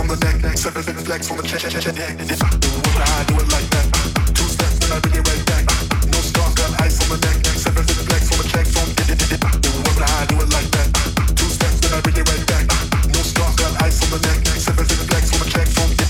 on the deck, seven flex on the check, check, check, check. Do it, like that. Two steps, then I bring it right back. No got ice on the flex check. Do it, like that. Two steps, then I bring it right back. No got ice on the flex check. From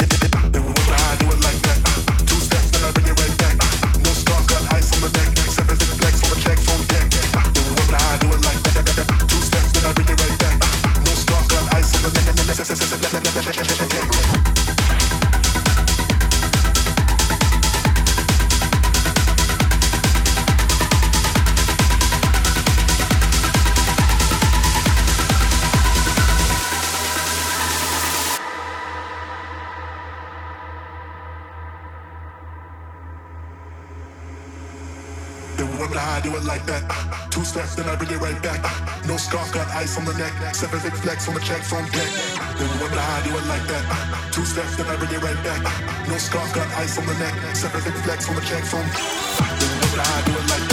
Steps, then I bring it right back. Ah, no scarf, got ice on the neck. Seven big flex on the checks on deck. Then wonder how I do it like that. Ah, two steps, then I bring it right back. Ah, no scarf, got ice on the neck. Seven big flex on the checks on. Then wonder how I do it like that.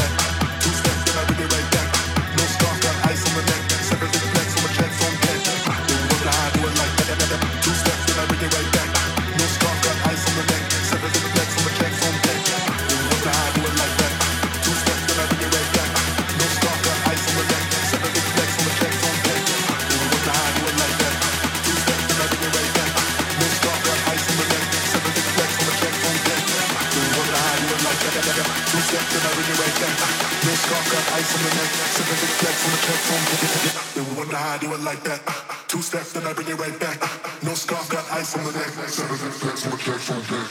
On the neck. Seven big flex on the checks on deck.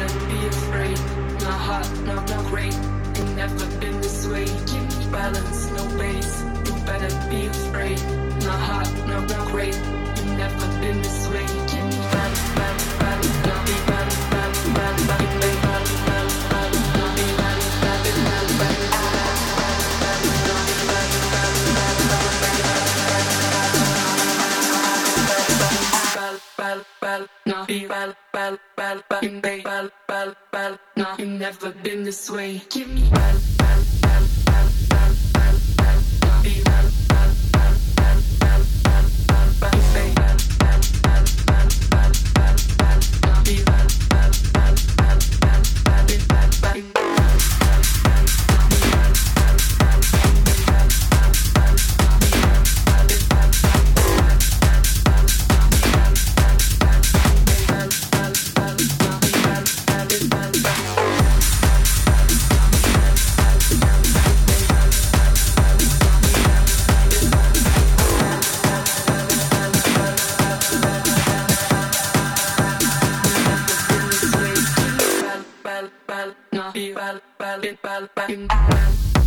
gotta be afraid. Not hot, not not great. Ain't never been this way. Give me balance, no base. You better be afraid. Not hot, not not great. Ain't never been this way. Keep balance, balance, balance. nah, be you never been this way. Give me. festival, festival, festival.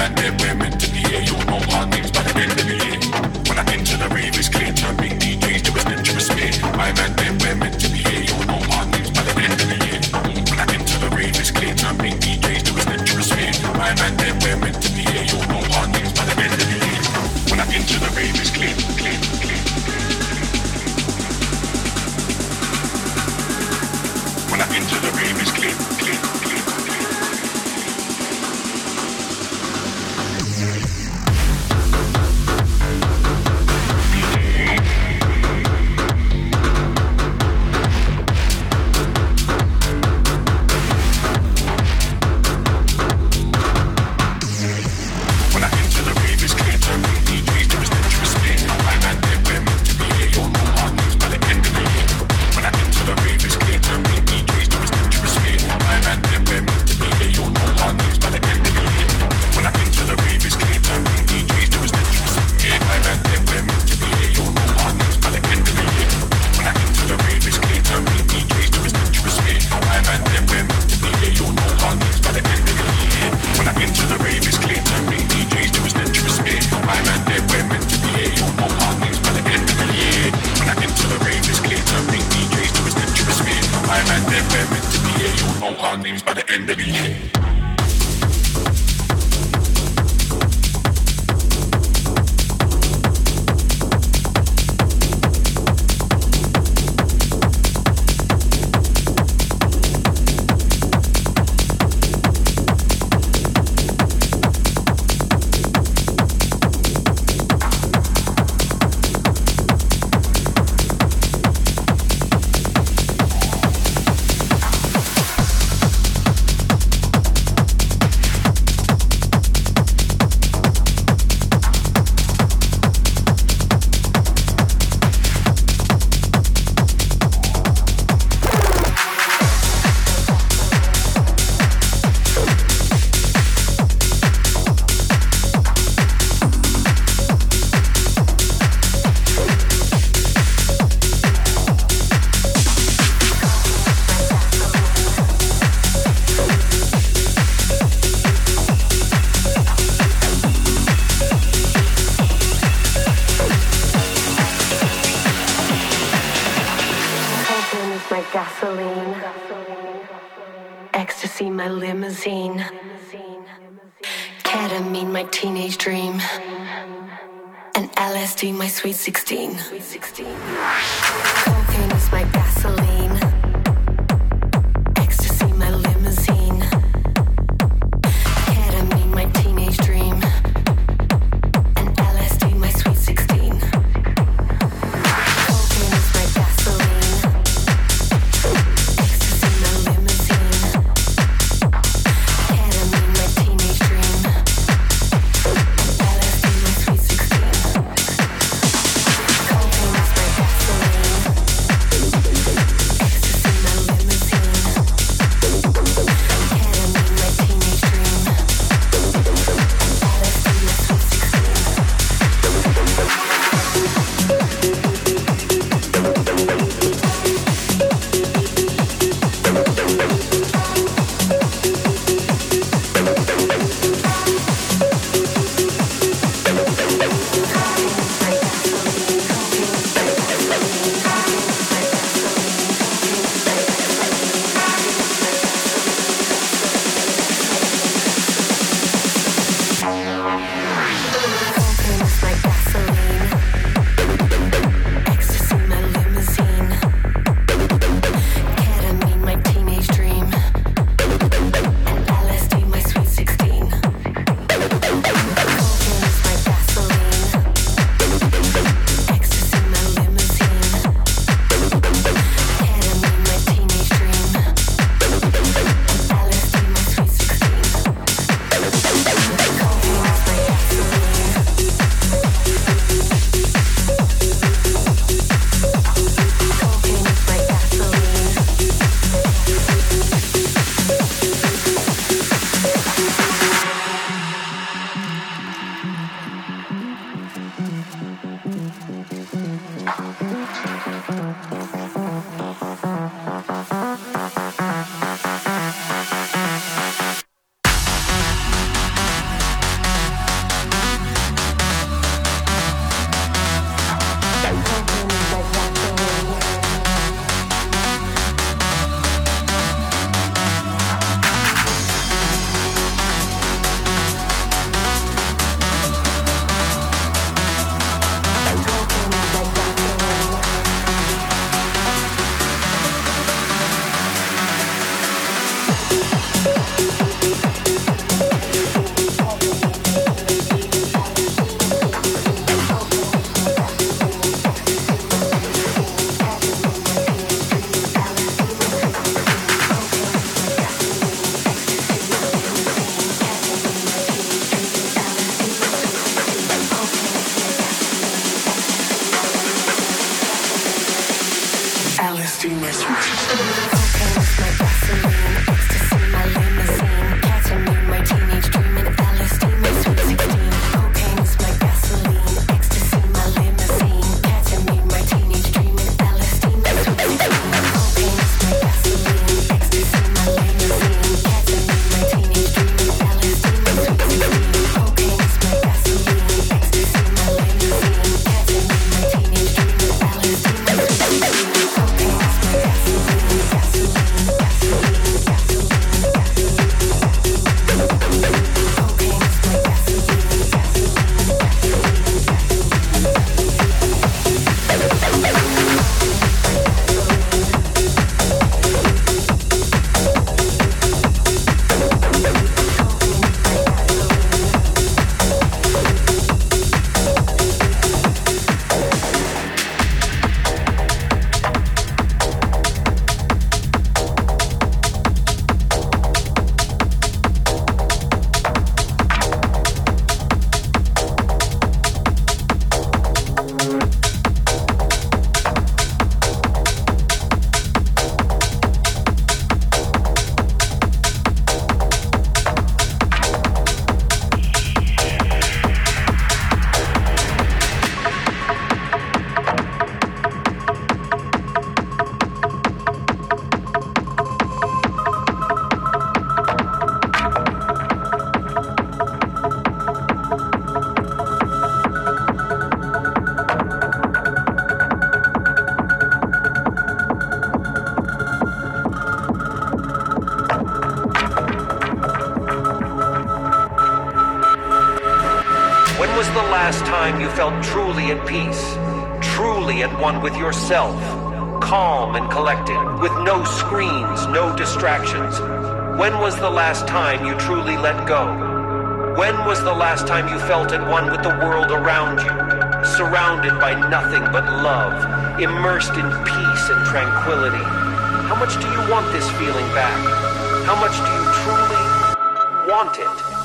that if Sweet 16. Sweet 16. Calm and collected, with no screens, no distractions? When was the last time you truly let go? When was the last time you felt at one with the world around you? Surrounded by nothing but love, immersed in peace and tranquility. How much do you want this feeling back? How much do you truly want it?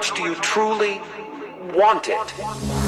Truly want it.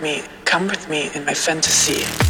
With me, come with me in my fantasy. fantasy.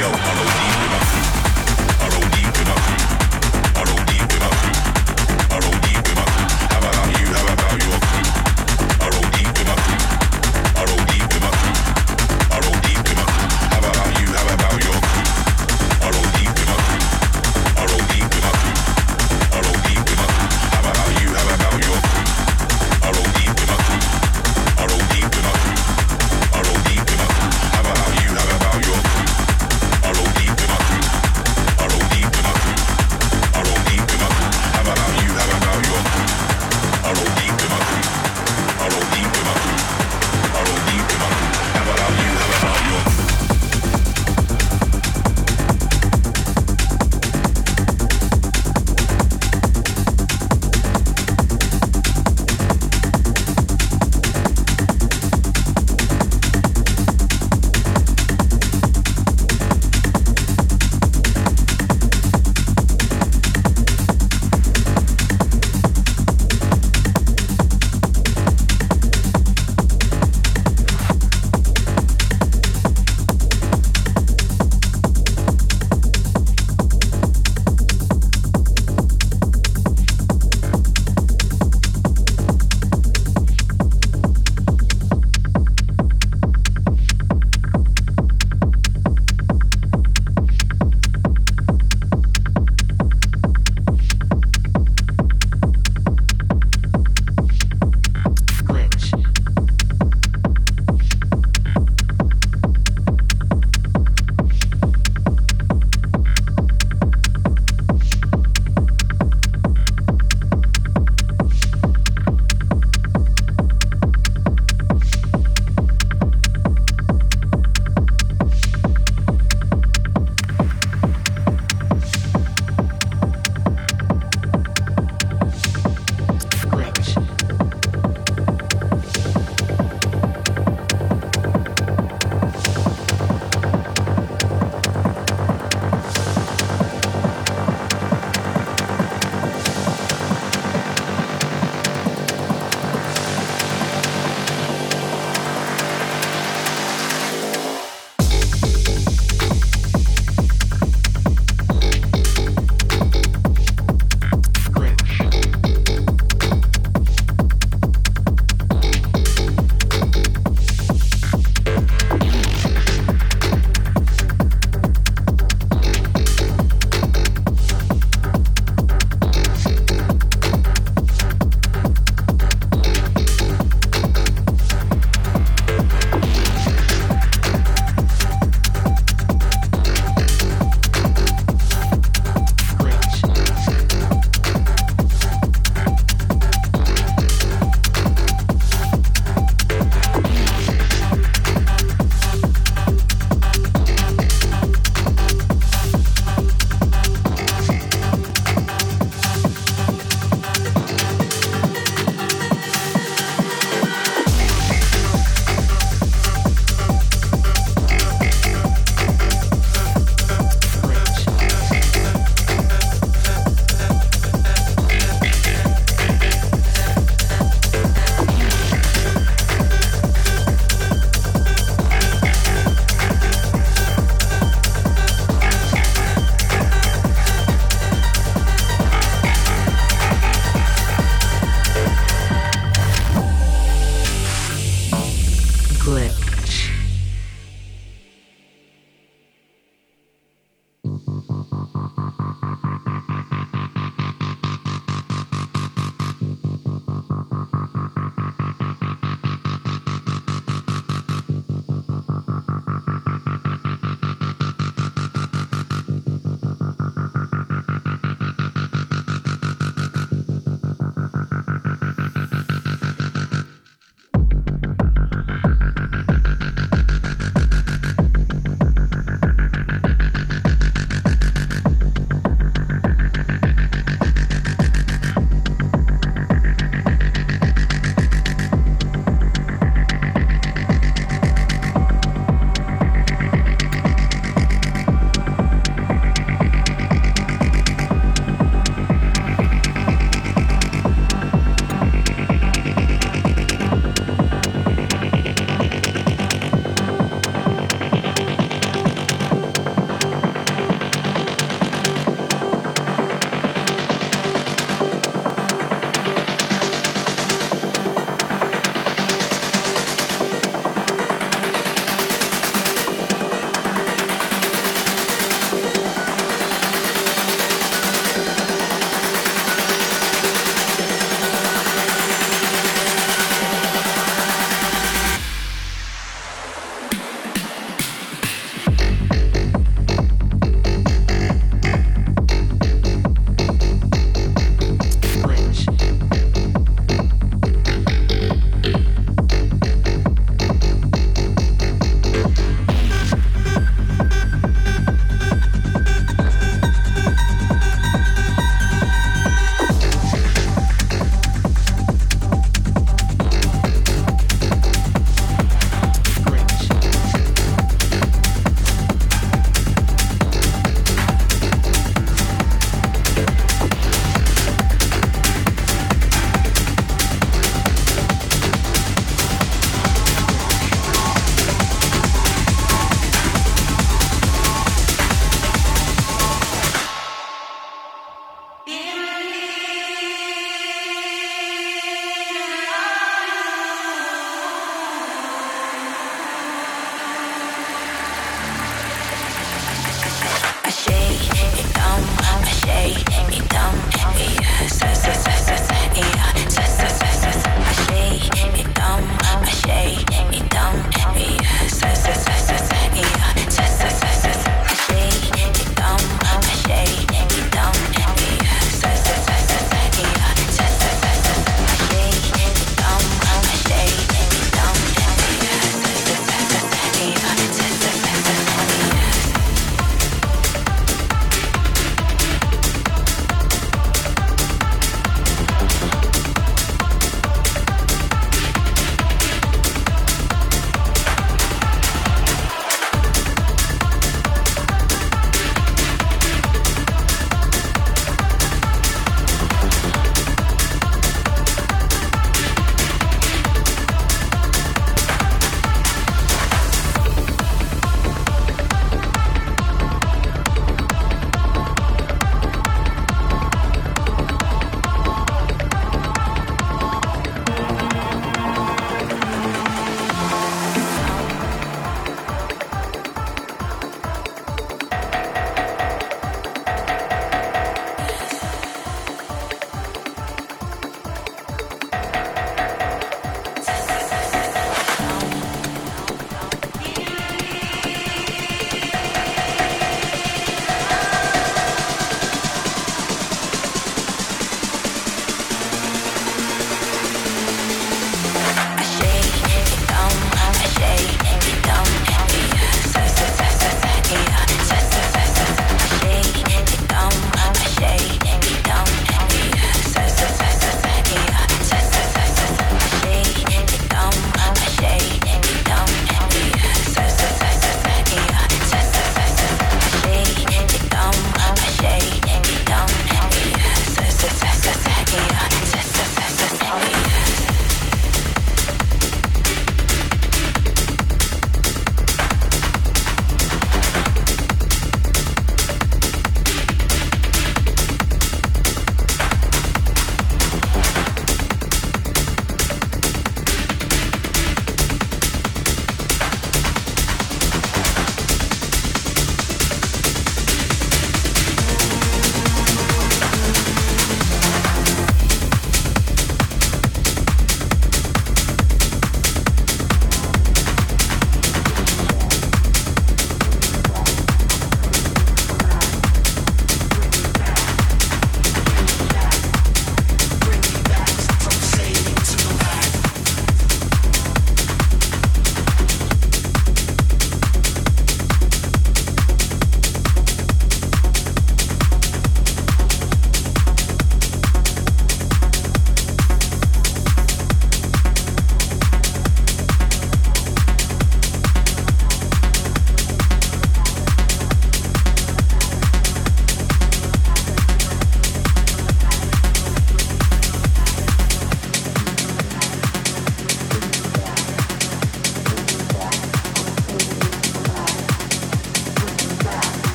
Radio.